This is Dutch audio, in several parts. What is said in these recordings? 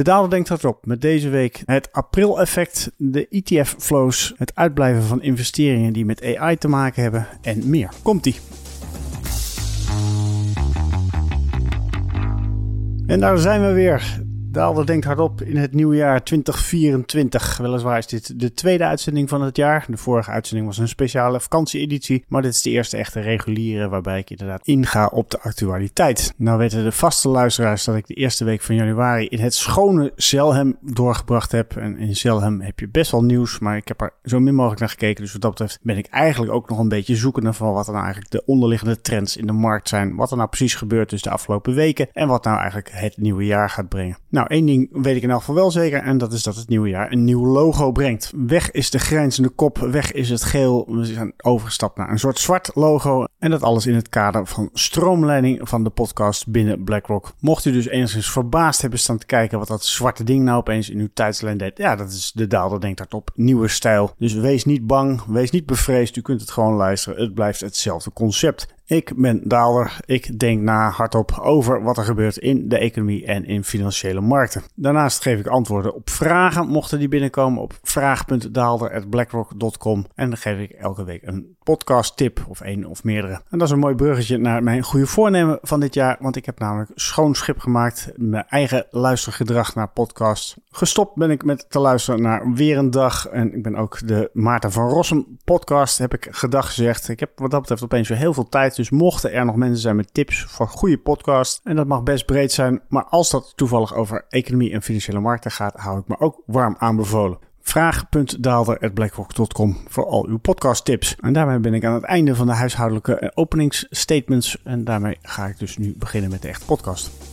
De daler denkt hardop met deze week het april-effect, de ETF-flows, het uitblijven van investeringen die met AI te maken hebben en meer. Komt-ie. En daar zijn we weer. Daalder denkt hardop in het nieuwe jaar 2024. Weliswaar is dit de tweede uitzending van het jaar. De vorige uitzending was een speciale vakantieeditie. Maar dit is de eerste echte reguliere waarbij ik inderdaad inga op de actualiteit. Nou weten de vaste luisteraars dat ik de eerste week van januari in het schone Zelhem doorgebracht heb. En in Zelhem heb je best wel nieuws, maar ik heb er zo min mogelijk naar gekeken. Dus wat dat betreft ben ik eigenlijk ook nog een beetje zoekende van wat er nou eigenlijk de onderliggende trends in de markt zijn. Wat er nou precies gebeurt dus de afgelopen weken en wat nou eigenlijk het nieuwe jaar gaat brengen. Nou, nou, één ding weet ik in elk geval wel zeker. En dat is dat het nieuwe jaar een nieuw logo brengt. Weg is de grijnzende kop. Weg is het geel. We zijn overgestapt naar een soort zwart logo. En dat alles in het kader van stroomleiding van de podcast binnen BlackRock. Mocht u dus enigszins verbaasd hebben staan te kijken wat dat zwarte ding nou opeens in uw tijdslijn deed. Ja, dat is de daalder denkt daarop. Nieuwe stijl. Dus wees niet bang. Wees niet bevreesd. U kunt het gewoon luisteren. Het blijft hetzelfde concept. Ik ben Daalder. Ik denk na hardop over wat er gebeurt in de economie en in financiële markten. Daarnaast geef ik antwoorden op vragen, mochten die binnenkomen, op vraag.daalder.blackrock.com. En dan geef ik elke week een podcast tip, of één of meerdere. En dat is een mooi bruggetje naar mijn goede voornemen van dit jaar, want ik heb namelijk schoon schip gemaakt. Mijn eigen luistergedrag naar podcasts. Gestopt ben ik met te luisteren naar Weer een Dag. En ik ben ook de Maarten van Rossum podcast, heb ik gedag gezegd. Ik heb wat dat betreft opeens weer heel veel tijd dus mochten er nog mensen zijn met tips voor goede podcasts, en dat mag best breed zijn, maar als dat toevallig over economie en financiële markten gaat, hou ik me ook warm aanbevolen. Vraag.daalder.blackrock.com voor al uw podcast tips. En daarmee ben ik aan het einde van de huishoudelijke openingsstatements. En daarmee ga ik dus nu beginnen met de echte podcast.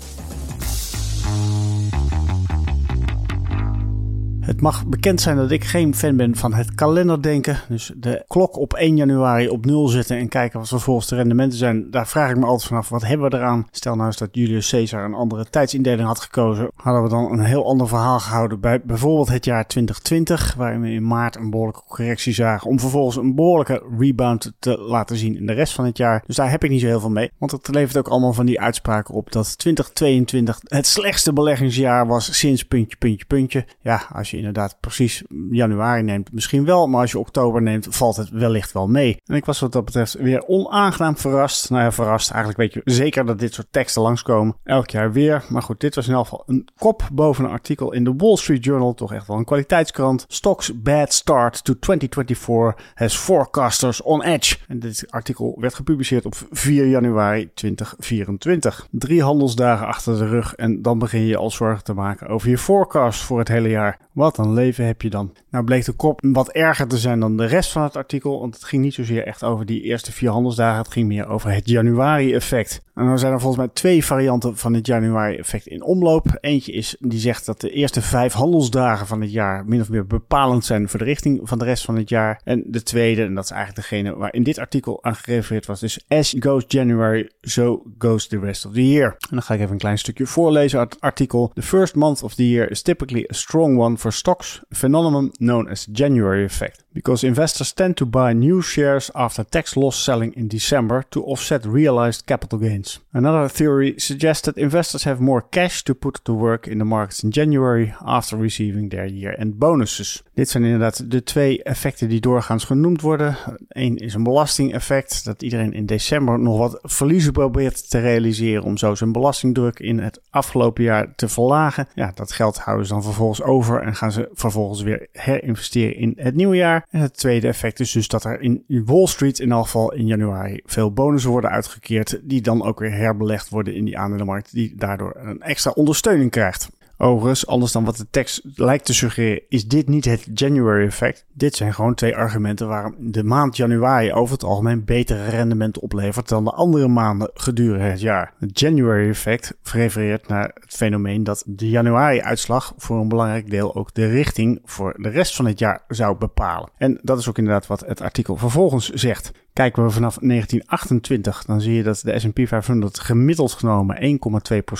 Het mag bekend zijn dat ik geen fan ben van het kalenderdenken. Dus de klok op 1 januari op 0 zetten en kijken wat vervolgens de rendementen zijn. Daar vraag ik me altijd vanaf, wat hebben we eraan? Stel nou eens dat Julius Caesar een andere tijdsindeling had gekozen. Hadden we dan een heel ander verhaal gehouden bij bijvoorbeeld het jaar 2020. Waarin we in maart een behoorlijke correctie zagen. Om vervolgens een behoorlijke rebound te laten zien in de rest van het jaar. Dus daar heb ik niet zo heel veel mee. Want het levert ook allemaal van die uitspraken op dat 2022 het slechtste beleggingsjaar was sinds puntje, puntje, puntje. Ja, als je inderdaad precies januari neemt, misschien wel. Maar als je oktober neemt, valt het wellicht wel mee. En ik was wat dat betreft weer onaangenaam verrast. Nou ja, verrast. Eigenlijk weet je zeker dat dit soort teksten langskomen. Elk jaar weer. Maar goed, dit was in elk geval een kop boven een artikel in de Wall Street Journal. Toch echt wel een kwaliteitskrant. Stocks bad start to 2024 has forecasters on edge. En dit artikel werd gepubliceerd op 4 januari 2024. Drie handelsdagen achter de rug en dan begin je al zorgen te maken over je forecast voor het hele jaar. Wat een leven heb je dan. Nou bleek de kop wat erger te zijn dan de rest van het artikel, want het ging niet zozeer echt over die eerste vier handelsdagen, het ging meer over het januari-effect. En dan zijn er volgens mij twee varianten van het januari-effect in omloop. Eentje is die zegt dat de eerste vijf handelsdagen van het jaar min of meer bepalend zijn voor de richting van de rest van het jaar. En de tweede, en dat is eigenlijk degene waar in dit artikel aan gerefereerd was, is as goes January, so goes the rest of the year. En dan ga ik even een klein stukje voorlezen uit het artikel. The first month of the year is typically a strong one for stocks, phenomenon known as January effect, because investors tend to buy new shares after tax loss selling in December to offset realized capital gains. Another theory suggests that investors have more cash to put to work in the markets in January after receiving their year-end bonuses. Dit zijn inderdaad de twee effecten die doorgaans genoemd worden. Eén is een belastingeffect, dat iedereen in december nog wat verliezen probeert te realiseren om zo zijn belastingdruk in het afgelopen jaar te verlagen. Ja, dat geld houden ze dan vervolgens over en gaan ze vervolgens weer herinvesteren in het nieuwe jaar. En het tweede effect is dus dat er in Wall Street in geval in januari veel bonussen worden uitgekeerd die dan ook weer herbelegd worden in die aandelenmarkt die daardoor een extra ondersteuning krijgt. Overigens, anders dan wat de tekst lijkt te suggereren, is dit niet het January effect. Dit zijn gewoon twee argumenten waarom de maand januari over het algemeen betere rendementen oplevert dan de andere maanden gedurende het jaar. Het January effect refereert naar het fenomeen dat de januari-uitslag voor een belangrijk deel ook de richting voor de rest van het jaar zou bepalen. En dat is ook inderdaad wat het artikel vervolgens zegt. Kijken we vanaf 1928, dan zie je dat de S&P 500 gemiddeld genomen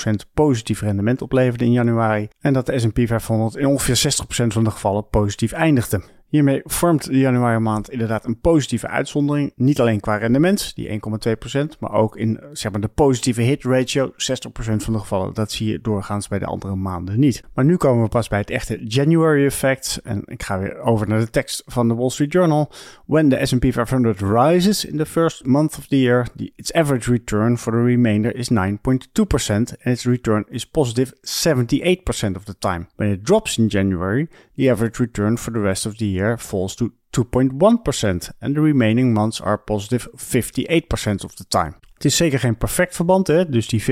1,2% positief rendement opleverde in januari. En dat de S&P 500 in ongeveer 60% van de gevallen positief eindigde. Hiermee vormt de januari maand inderdaad een positieve uitzondering. Niet alleen qua rendement, die 1,2%, maar ook in zeg maar, de positieve hit ratio, 60% van de gevallen. Dat zie je doorgaans bij de andere maanden niet. Maar nu komen we pas bij het echte January effect. En ik ga weer over naar de tekst van de Wall Street Journal. When the S&P 500 rises in the first month of the year, the, its average return for the remainder is 9.2% and its return is positive 78% of the time. When it drops in January, the average return for the rest of the year falls to 2.1% and the remaining months are positive 58% of the time. Het is zeker geen perfect verband, hè? dus die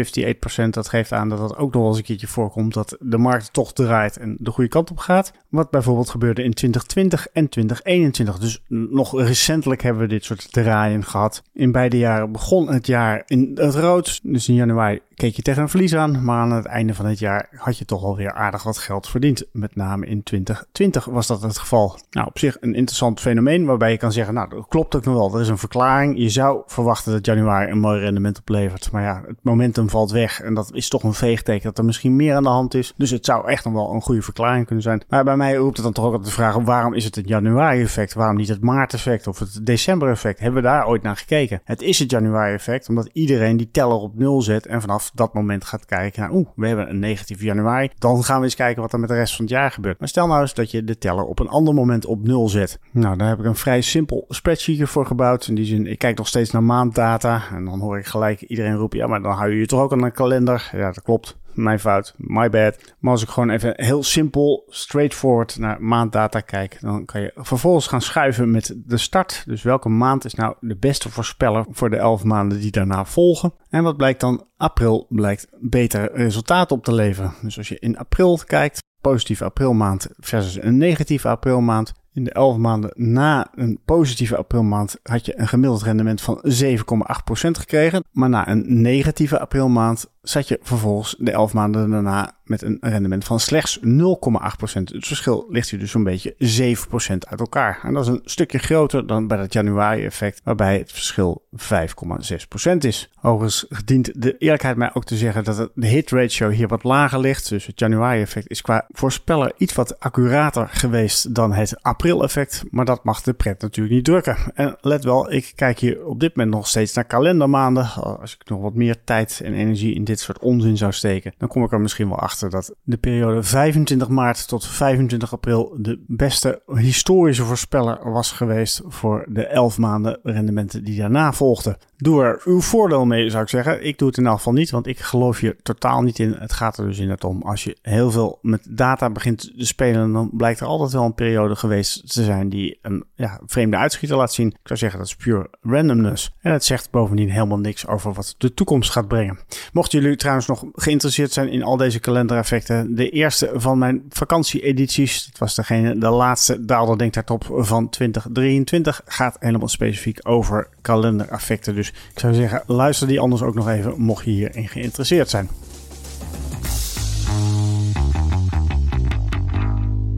58% dat geeft aan dat dat ook nog wel eens een keertje voorkomt dat de markt toch draait en de goede kant op gaat. Wat bijvoorbeeld gebeurde in 2020 en 2021. Dus nog recentelijk hebben we dit soort draaien gehad. In beide jaren begon het jaar in het rood, dus in januari keek je tegen een verlies aan, maar aan het einde van het jaar had je toch alweer aardig wat geld verdiend. Met name in 2020 was dat het geval. Nou, op zich een interessant fenomeen waarbij je kan zeggen, nou, dat klopt ook nog wel. Er is een verklaring. Je zou verwachten dat januari een rendement oplevert. Maar ja, het momentum valt weg en dat is toch een veegteken dat er misschien meer aan de hand is. Dus het zou echt nog wel een goede verklaring kunnen zijn. Maar bij mij roept het dan toch ook de vraag, waarom is het het januari effect? Waarom niet het maart effect of het december effect? Hebben we daar ooit naar gekeken? Het is het januari effect omdat iedereen die teller op nul zet en vanaf dat moment gaat kijken oeh, we hebben een negatief januari. Dan gaan we eens kijken wat er met de rest van het jaar gebeurt. Maar stel nou eens dat je de teller op een ander moment op nul zet. Nou, daar heb ik een vrij simpel spreadsheet voor gebouwd. In die zin, ik kijk nog steeds naar maanddata en dan hoor ik gelijk iedereen roepen, ja, maar dan hou je je toch ook aan een kalender? Ja, dat klopt mijn fout, my bad. Maar als ik gewoon even heel simpel, straightforward naar maanddata kijk, dan kan je vervolgens gaan schuiven met de start. Dus welke maand is nou de beste voorspeller voor de elf maanden die daarna volgen? En wat blijkt dan? April blijkt betere resultaten op te leveren. Dus als je in april kijkt, positieve aprilmaand versus een negatieve aprilmaand, in de 11 maanden na een positieve aprilmaand had je een gemiddeld rendement van 7,8% gekregen. Maar na een negatieve aprilmaand zat je vervolgens de 11 maanden daarna met een rendement van slechts 0,8%. Het verschil ligt hier dus zo'n beetje 7% uit elkaar. En dat is een stukje groter dan bij het januari-effect, waarbij het verschil 5,6% is. Overigens dient de eerlijkheid mij ook te zeggen dat de hit ratio hier wat lager ligt. Dus het januari-effect is qua voorspeller iets wat accurater geweest dan het april-effect. Maar dat mag de pret natuurlijk niet drukken. En let wel, ik kijk hier op dit moment nog steeds naar kalendermaanden. Als ik nog wat meer tijd en energie in dit soort onzin zou steken, dan kom ik er misschien wel achter dat de periode 25 maart tot 25 april de beste historische voorspeller was geweest voor de 11 maanden rendementen die daarna volgden. Doe er uw voordeel mee, zou ik zeggen. Ik doe het in elk geval niet, want ik geloof hier totaal niet in. Het gaat er dus inderdaad om. Als je heel veel met data begint te spelen, dan blijkt er altijd wel een periode geweest te zijn die een ja, vreemde uitschieter laat zien. Ik zou zeggen dat is pure randomness. En het zegt bovendien helemaal niks over wat de toekomst gaat brengen. Mochten jullie trouwens nog geïnteresseerd zijn in al deze kalendereffecten, de eerste van mijn vakantie-edities, dat was degene, de laatste daalder denkt daarop van 2023, gaat helemaal specifiek over kalendereffecten. Dus dus ik zou zeggen, luister die anders ook nog even, mocht je hierin geïnteresseerd zijn.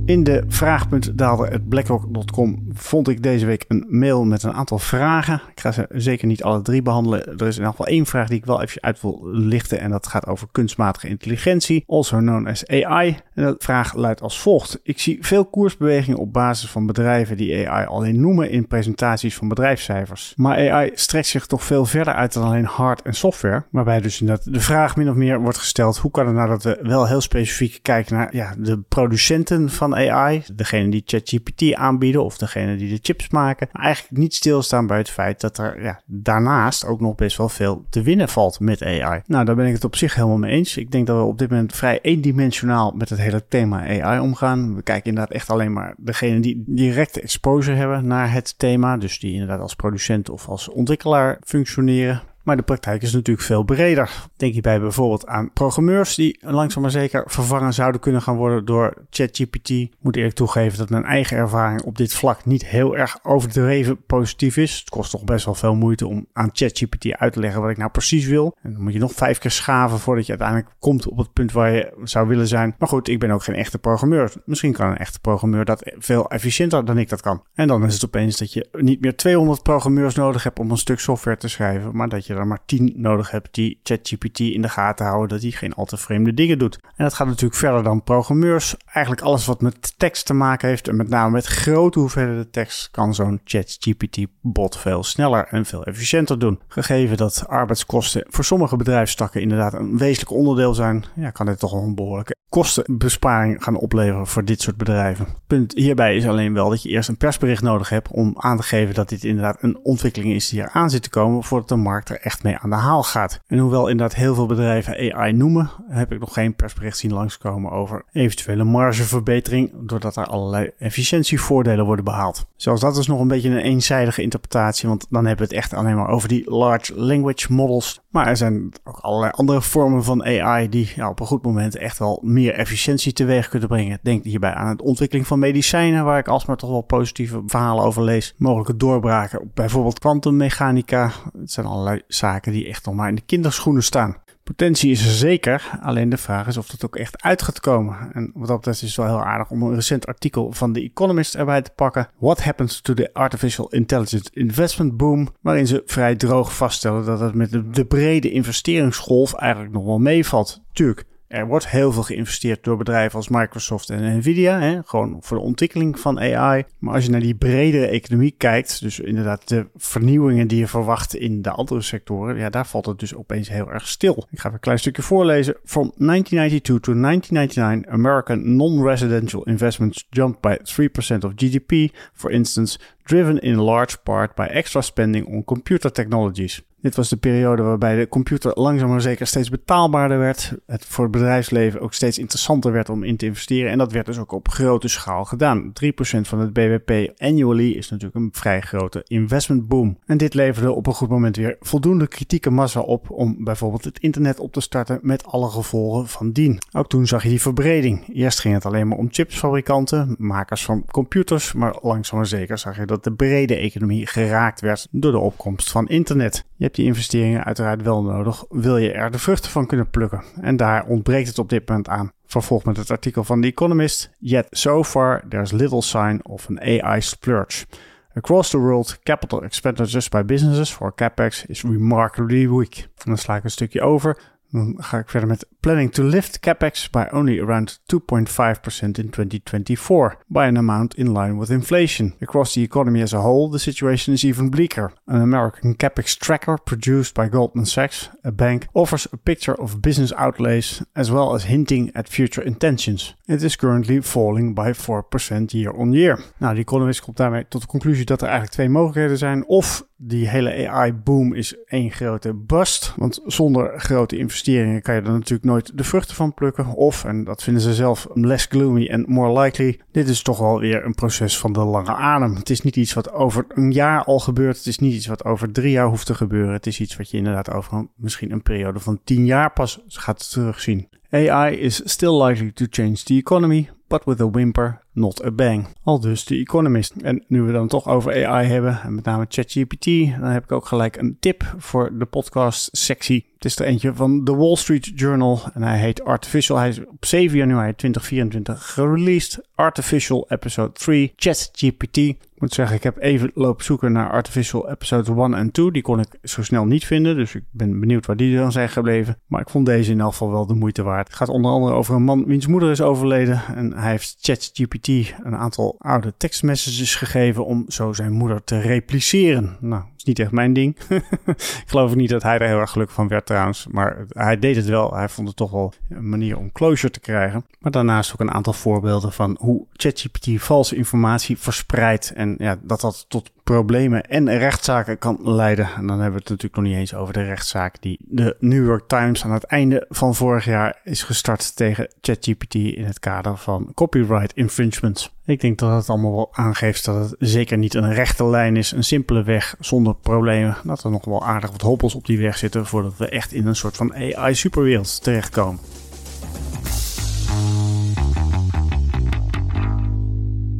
In de vraag.daalder.blackrock.com vond ik deze week een mail met een aantal vragen. Ik ga ze zeker niet alle drie behandelen. Er is in elk geval één vraag die ik wel even uit wil lichten. En dat gaat over kunstmatige intelligentie, also known as AI. En de vraag luidt als volgt. Ik zie veel koersbewegingen op basis van bedrijven die AI alleen noemen in presentaties van bedrijfscijfers. Maar AI strekt zich toch veel verder uit dan alleen hard en software. Waarbij dus inderdaad de vraag min of meer wordt gesteld. Hoe kan het nou dat we wel heel specifiek kijken naar ja, de producenten van AI? Degene die ChatGPT aanbieden of degene die de chips maken. Maar eigenlijk niet stilstaan bij het feit dat er ja, daarnaast ook nog best wel veel te winnen valt met AI. Nou, daar ben ik het op zich helemaal mee eens. Ik denk dat we op dit moment vrij eendimensionaal met het hele thema AI omgaan. We kijken inderdaad echt alleen maar degene die directe exposure hebben naar het thema. Dus die inderdaad als producent of als ontwikkelaar functioneren. Maar de praktijk is natuurlijk veel breder. Denk hierbij bijvoorbeeld aan programmeurs die langzaam maar zeker vervangen zouden kunnen gaan worden door ChatGPT. Moet eerlijk toegeven dat mijn eigen ervaring op dit vlak niet heel erg overdreven positief is. Het kost toch best wel veel moeite om aan ChatGPT uit te leggen wat ik nou precies wil. En dan moet je nog vijf keer schaven voordat je uiteindelijk komt op het punt waar je zou willen zijn. Maar goed, ik ben ook geen echte programmeur. Misschien kan een echte programmeur dat veel efficiënter dan ik dat kan. En dan is het opeens dat je niet meer 200 programmeurs nodig hebt om een stuk software te schrijven, maar dat je er maar tien nodig hebt die ChatGPT in de gaten houden dat hij geen al te vreemde dingen doet. En dat gaat natuurlijk verder dan programmeurs. Eigenlijk alles wat met tekst te maken heeft en met name met grote hoeveelheden tekst kan zo'n ChatGPT-bot veel sneller en veel efficiënter doen. Gegeven dat arbeidskosten voor sommige bedrijfstakken inderdaad een wezenlijk onderdeel zijn, ja, kan dit toch wel een behoorlijke kostenbesparing gaan opleveren voor dit soort bedrijven. Punt hierbij is alleen wel dat je eerst een persbericht nodig hebt om aan te geven dat dit inderdaad een ontwikkeling is die er aan zit te komen voordat de markt er echt mee aan de haal gaat. En hoewel inderdaad heel veel bedrijven AI noemen, heb ik nog geen persbericht zien langskomen over eventuele margeverbetering doordat er allerlei efficiëntievoordelen worden behaald. Zelfs dat is nog een beetje een eenzijdige interpretatie, want dan hebben we het echt alleen maar over die large language models. Maar er zijn ook allerlei andere vormen van AI die op een goed moment echt wel meer efficiëntie teweeg kunnen brengen. Denk hierbij aan de ontwikkeling van medicijnen, waar ik alsmaar toch wel positieve verhalen over lees. Mogelijke doorbraken bijvoorbeeld kwantummechanica. Het zijn allerlei zaken die echt nog maar in de kinderschoenen staan. Potentie is er zeker, alleen de vraag is of dat ook echt uit gaat komen. En wat dat betreft is het wel heel aardig om een recent artikel van The Economist erbij te pakken. What happens to the artificial intelligence investment boom? Waarin ze vrij droog vaststellen dat het met de, de brede investeringsgolf eigenlijk nog wel meevalt. Tuurlijk, er wordt heel veel geïnvesteerd door bedrijven als Microsoft en Nvidia, hè, gewoon voor de ontwikkeling van AI. Maar als je naar die bredere economie kijkt, dus inderdaad de vernieuwingen die je verwacht in de andere sectoren, ja, daar valt het dus opeens heel erg stil. Ik ga even een klein stukje voorlezen. From 1992 to 1999, American non-residential investments jumped by 3% of GDP, for instance, driven in large part by extra spending on computer technologies. Dit was de periode waarbij de computer langzaam maar zeker steeds betaalbaarder werd. Het voor het bedrijfsleven ook steeds interessanter werd om in te investeren. En dat werd dus ook op grote schaal gedaan. 3% van het BBP annually is natuurlijk een vrij grote investment boom. En dit leverde op een goed moment weer voldoende kritieke massa op om bijvoorbeeld het internet op te starten met alle gevolgen van dien. Ook toen zag je die verbreding. Eerst ging het alleen maar om chipsfabrikanten, makers van computers, maar langzaam maar zeker zag je dat de brede economie geraakt werd door de opkomst van internet. Hebt die investeringen uiteraard wel nodig, wil je er de vruchten van kunnen plukken. En daar ontbreekt het op dit moment aan. Vervolg met het artikel van The Economist. Yet so far there's little sign of an AI splurge. Across the world, capital expenditures by businesses for capex is remarkably weak. En dan sla ik een stukje over. Dan ga ik verder met planning to lift capex by only around 2.5% in 2024, by an amount in line with inflation. Across the economy as a whole, the situation is even bleaker. An American capex tracker produced by Goldman Sachs, a bank, offers a picture of business outlays as well as hinting at future intentions. It is currently falling by 4% year on year. Nou, de economist komt daarmee tot de conclusie dat er eigenlijk twee mogelijkheden zijn. Of die hele AI-boom is één grote bust. Want zonder grote investeringen kan je er natuurlijk nooit de vruchten van plukken. Of, en dat vinden ze zelf less gloomy en more likely, dit is toch wel weer een proces van de lange adem. Het is niet iets wat over een jaar al gebeurt. Het is niet iets wat over drie jaar hoeft te gebeuren. Het is iets wat je inderdaad over misschien een periode van tien jaar pas gaat terugzien. AI is still likely to change the economy, but with a whimper, not a bang. Al dus de Economist. En nu we dan toch over AI hebben, en met name ChatGPT, dan heb ik ook gelijk een tip voor de podcast sectie. Het is er eentje van The Wall Street Journal en hij heet Artificial. Hij is op 7 januari 2024 gereleased. Artificial Episode 3, ChatGPT. Ik moet zeggen, ik heb even lopen zoeken naar Artificial Episode 1 en 2. Die kon ik zo snel niet vinden, dus ik ben benieuwd waar die dan zijn gebleven. Maar ik vond deze in elk geval wel de moeite waard. Het gaat onder andere over een man wiens moeder is overleden. En hij heeft ChatGPT een aantal oude tekstmessages gegeven om zo zijn moeder te repliceren. Nou, is niet echt mijn ding. ik geloof niet dat hij er heel erg gelukkig van werd trouwens. Maar hij deed het wel. Hij vond het toch wel een manier om closure te krijgen. Maar daarnaast ook een aantal voorbeelden van hoe ChatGPT valse informatie verspreidt. En ja, dat dat tot problemen en rechtszaken kan leiden. En dan hebben we het natuurlijk nog niet eens over de rechtszaak die de New York Times aan het einde van vorig jaar is gestart tegen ChatGPT in het kader van copyright infringements. Ik denk dat het allemaal wel aangeeft dat het zeker niet een rechte lijn is, een simpele weg zonder problemen. Dat er nog wel aardig wat hobbels op die weg zitten voordat we echt in een soort van AI-superwereld terechtkomen.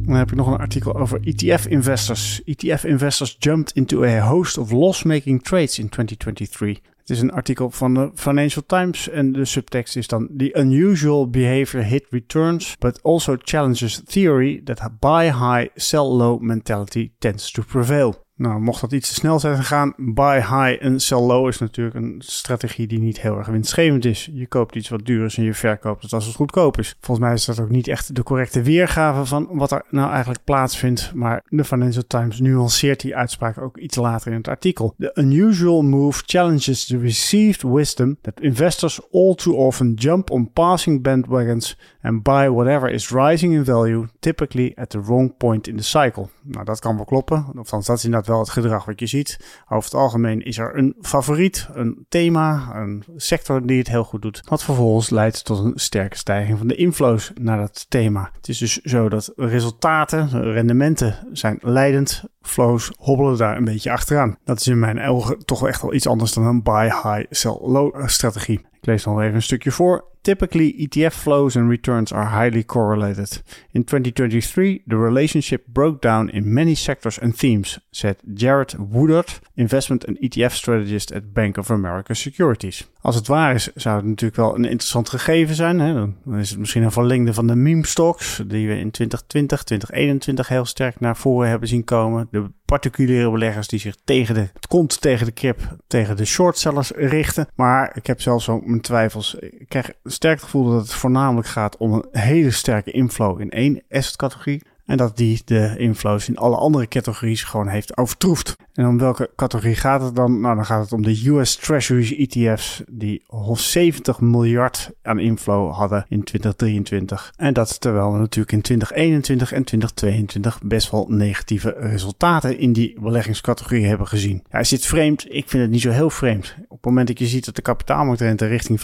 Dan heb ik nog een artikel over ETF-investors. ETF-investors jumped into a host of loss-making trades in 2023. Het is een artikel van de Financial Times en de subtekst is dan The unusual behavior hit returns, but also challenges theory that buy high, sell low mentality tends to prevail. Nou, mocht dat iets te snel zijn gegaan, buy high en sell low is natuurlijk een strategie die niet heel erg winstgevend is. Je koopt iets wat duur is en je verkoopt het als het goedkoop is. Volgens mij is dat ook niet echt de correcte weergave van wat er nou eigenlijk plaatsvindt. Maar de Financial Times nuanceert die uitspraak ook iets later in het artikel. The unusual move challenges the received wisdom that investors all too often jump on passing bandwagons and buy whatever is rising in value, typically at the wrong point in the cycle. Nou, dat kan wel kloppen. Of dat is wel het gedrag wat je ziet. Over het algemeen is er een favoriet, een thema, een sector die het heel goed doet. Wat vervolgens leidt tot een sterke stijging van de inflows naar dat thema. Het is dus zo dat resultaten, rendementen zijn leidend. Flows hobbelen daar een beetje achteraan. Dat is in mijn ogen toch echt wel iets anders dan een buy high, sell low strategie. Ik lees nog even een stukje voor. Typically, ETF flows and returns are highly correlated. In 2023, the relationship broke down in many sectors and themes, said Jared Woodard, investment and ETF strategist at Bank of America Securities. Als het waar is, zou het natuurlijk wel een interessant gegeven zijn. Hè? Dan is het misschien een verlengde van de meme stocks, die we in 2020, 2021 heel sterk naar voren hebben zien komen. Particuliere beleggers die zich tegen de, komt tegen de krip, tegen de shortsellers richten. Maar ik heb zelfs ook mijn twijfels. Ik krijg sterk het gevoel dat het voornamelijk gaat om een hele sterke inflow in één assetcategorie. En dat die de inflows in alle andere categorieën gewoon heeft overtroefd. En om welke categorie gaat het dan? Nou, dan gaat het om de US Treasuries ETF's die 70 miljard aan inflow hadden in 2023. En dat terwijl we natuurlijk in 2021 en 2022 best wel negatieve resultaten in die beleggingscategorie hebben gezien. Ja, is dit vreemd? Ik vind het niet zo heel vreemd. Op het moment dat je ziet dat de kapitaalmarktrente richting 5%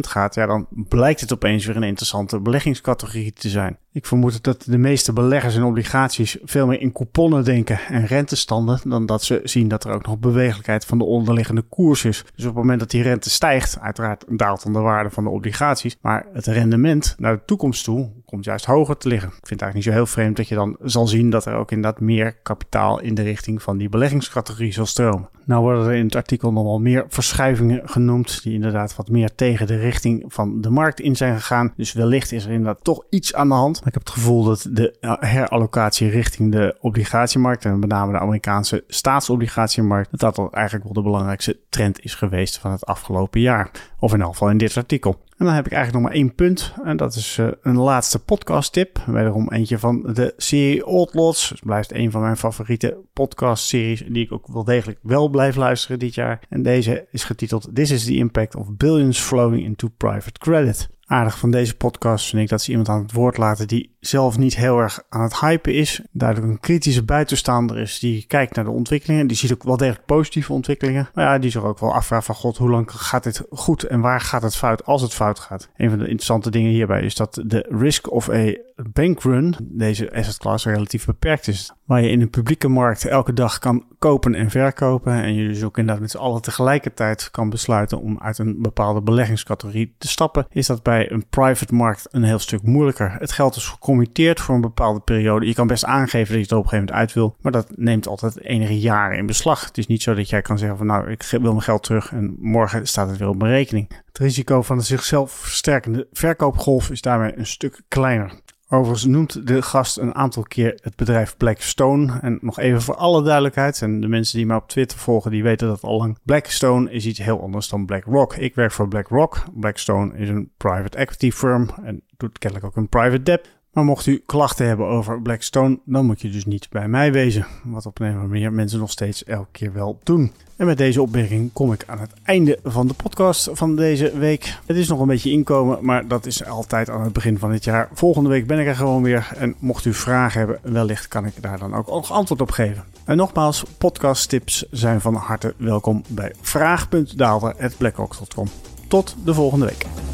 gaat, ja, dan blijkt het opeens weer een interessante beleggingscategorie te zijn. Ik vermoed dat de meeste beleggers in obligaties veel meer in couponnen denken en rentestanden dan dat ze zien dat er ook nog bewegelijkheid van de onderliggende koers is. Dus op het moment dat die rente stijgt, uiteraard daalt dan de waarde van de obligaties, maar het rendement naar de toekomst toe komt juist hoger te liggen. Ik vind het eigenlijk niet zo heel vreemd dat je dan zal zien dat er ook inderdaad meer kapitaal in de richting van die beleggingscategorie zal stromen. Nou worden er in het artikel nog wel meer verschuivingen genoemd, die inderdaad wat meer tegen de richting van de markt in zijn gegaan. Dus wellicht is er inderdaad toch iets aan de hand. Maar ik heb het gevoel dat de herallocatie richting de obligatiemarkt, en met name de Amerikaanse staatsobligatiemarkt, dat dat eigenlijk wel de belangrijkste trend is geweest van het afgelopen jaar. Of in elk geval in dit artikel. En dan heb ik eigenlijk nog maar één punt. En dat is uh, een laatste podcast tip. Wederom eentje van de serie Old Lots. Blijft een van mijn favoriete podcast series. Die ik ook wel degelijk wel blijf luisteren dit jaar. En deze is getiteld This is the Impact of Billions Flowing into Private Credit aardig van deze podcast vind ik dat ze iemand aan het woord laten die zelf niet heel erg aan het hypen is. Duidelijk een kritische buitenstaander is die kijkt naar de ontwikkelingen. Die ziet ook wel degelijk positieve ontwikkelingen. Maar ja, die zich ook wel afvraagt van god, hoe lang gaat dit goed en waar gaat het fout als het fout gaat? Een van de interessante dingen hierbij is dat de risk of a bankrun, deze asset class, relatief beperkt is. Waar je in een publieke markt elke dag kan kopen en verkopen. En je dus ook inderdaad met z'n allen tegelijkertijd kan besluiten om uit een bepaalde beleggingscategorie te stappen. Is dat bij een private markt een heel stuk moeilijker. Het geld is gecommitteerd voor een bepaalde periode. Je kan best aangeven dat je het op een gegeven moment uit wil. Maar dat neemt altijd enige jaren in beslag. Het is niet zo dat jij kan zeggen van nou ik wil mijn geld terug en morgen staat het weer op mijn rekening. Het risico van de zichzelf versterkende verkoopgolf is daarmee een stuk kleiner. Overigens noemt de gast een aantal keer het bedrijf Blackstone. En nog even voor alle duidelijkheid. En de mensen die mij op Twitter volgen, die weten dat al lang. Blackstone is iets heel anders dan BlackRock. Ik werk voor BlackRock. Blackstone is een private equity firm. En doet kennelijk ook een private debt. Maar mocht u klachten hebben over Blackstone, dan moet je dus niet bij mij wezen. Wat op een of andere manier mensen nog steeds elke keer wel doen. En met deze opmerking kom ik aan het einde van de podcast van deze week. Het is nog een beetje inkomen, maar dat is altijd aan het begin van het jaar. Volgende week ben ik er gewoon weer. En mocht u vragen hebben, wellicht kan ik daar dan ook nog antwoord op geven. En nogmaals, podcasttips zijn van harte welkom bij vraag.daalder.blackhawk.com. Tot de volgende week.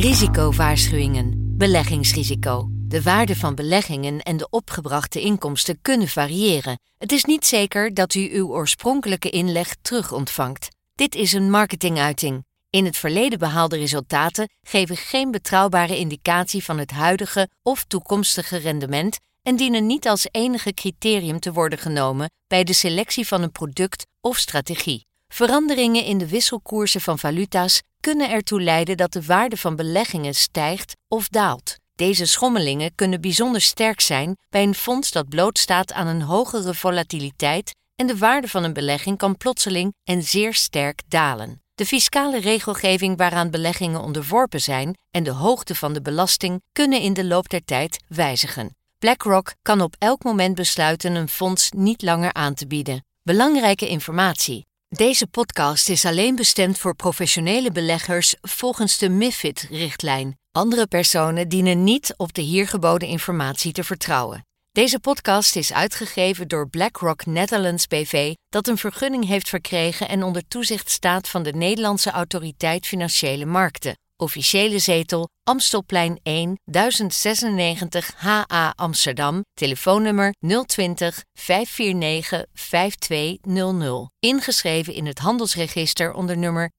Risicowaarschuwingen. Beleggingsrisico. De waarde van beleggingen en de opgebrachte inkomsten kunnen variëren. Het is niet zeker dat u uw oorspronkelijke inleg terug ontvangt. Dit is een marketinguiting. In het verleden behaalde resultaten geven geen betrouwbare indicatie van het huidige of toekomstige rendement en dienen niet als enige criterium te worden genomen bij de selectie van een product of strategie. Veranderingen in de wisselkoersen van valuta's kunnen ertoe leiden dat de waarde van beleggingen stijgt of daalt. Deze schommelingen kunnen bijzonder sterk zijn bij een fonds dat blootstaat aan een hogere volatiliteit en de waarde van een belegging kan plotseling en zeer sterk dalen. De fiscale regelgeving waaraan beleggingen onderworpen zijn en de hoogte van de belasting kunnen in de loop der tijd wijzigen. BlackRock kan op elk moment besluiten een fonds niet langer aan te bieden. Belangrijke informatie. Deze podcast is alleen bestemd voor professionele beleggers volgens de MIFID-richtlijn. Andere personen dienen niet op de hier geboden informatie te vertrouwen. Deze podcast is uitgegeven door BlackRock Netherlands BV, dat een vergunning heeft verkregen en onder toezicht staat van de Nederlandse Autoriteit Financiële Markten. Officiële zetel Amstelplein 1 1096 HA Amsterdam. Telefoonnummer 020 549 5200. Ingeschreven in het handelsregister onder nummer 17068311.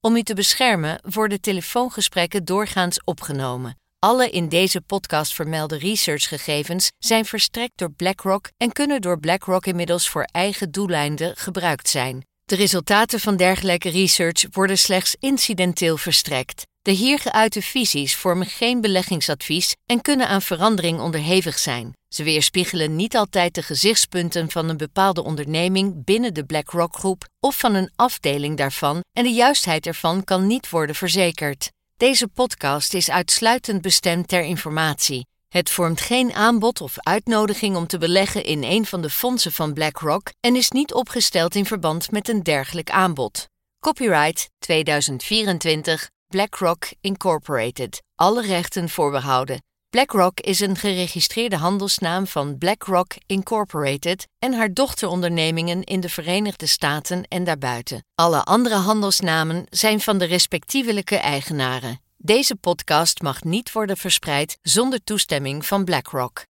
Om u te beschermen worden telefoongesprekken doorgaans opgenomen. Alle in deze podcast vermelde researchgegevens zijn verstrekt door BlackRock en kunnen door BlackRock inmiddels voor eigen doeleinden gebruikt zijn. De resultaten van dergelijke research worden slechts incidenteel verstrekt. De hier geuite visies vormen geen beleggingsadvies en kunnen aan verandering onderhevig zijn. Ze weerspiegelen niet altijd de gezichtspunten van een bepaalde onderneming binnen de BlackRock-groep of van een afdeling daarvan en de juistheid ervan kan niet worden verzekerd. Deze podcast is uitsluitend bestemd ter informatie. Het vormt geen aanbod of uitnodiging om te beleggen in een van de fondsen van BlackRock en is niet opgesteld in verband met een dergelijk aanbod. Copyright 2024 BlackRock Incorporated. Alle rechten voorbehouden. BlackRock is een geregistreerde handelsnaam van BlackRock Incorporated en haar dochterondernemingen in de Verenigde Staten en daarbuiten. Alle andere handelsnamen zijn van de respectievelijke eigenaren. Deze podcast mag niet worden verspreid zonder toestemming van BlackRock.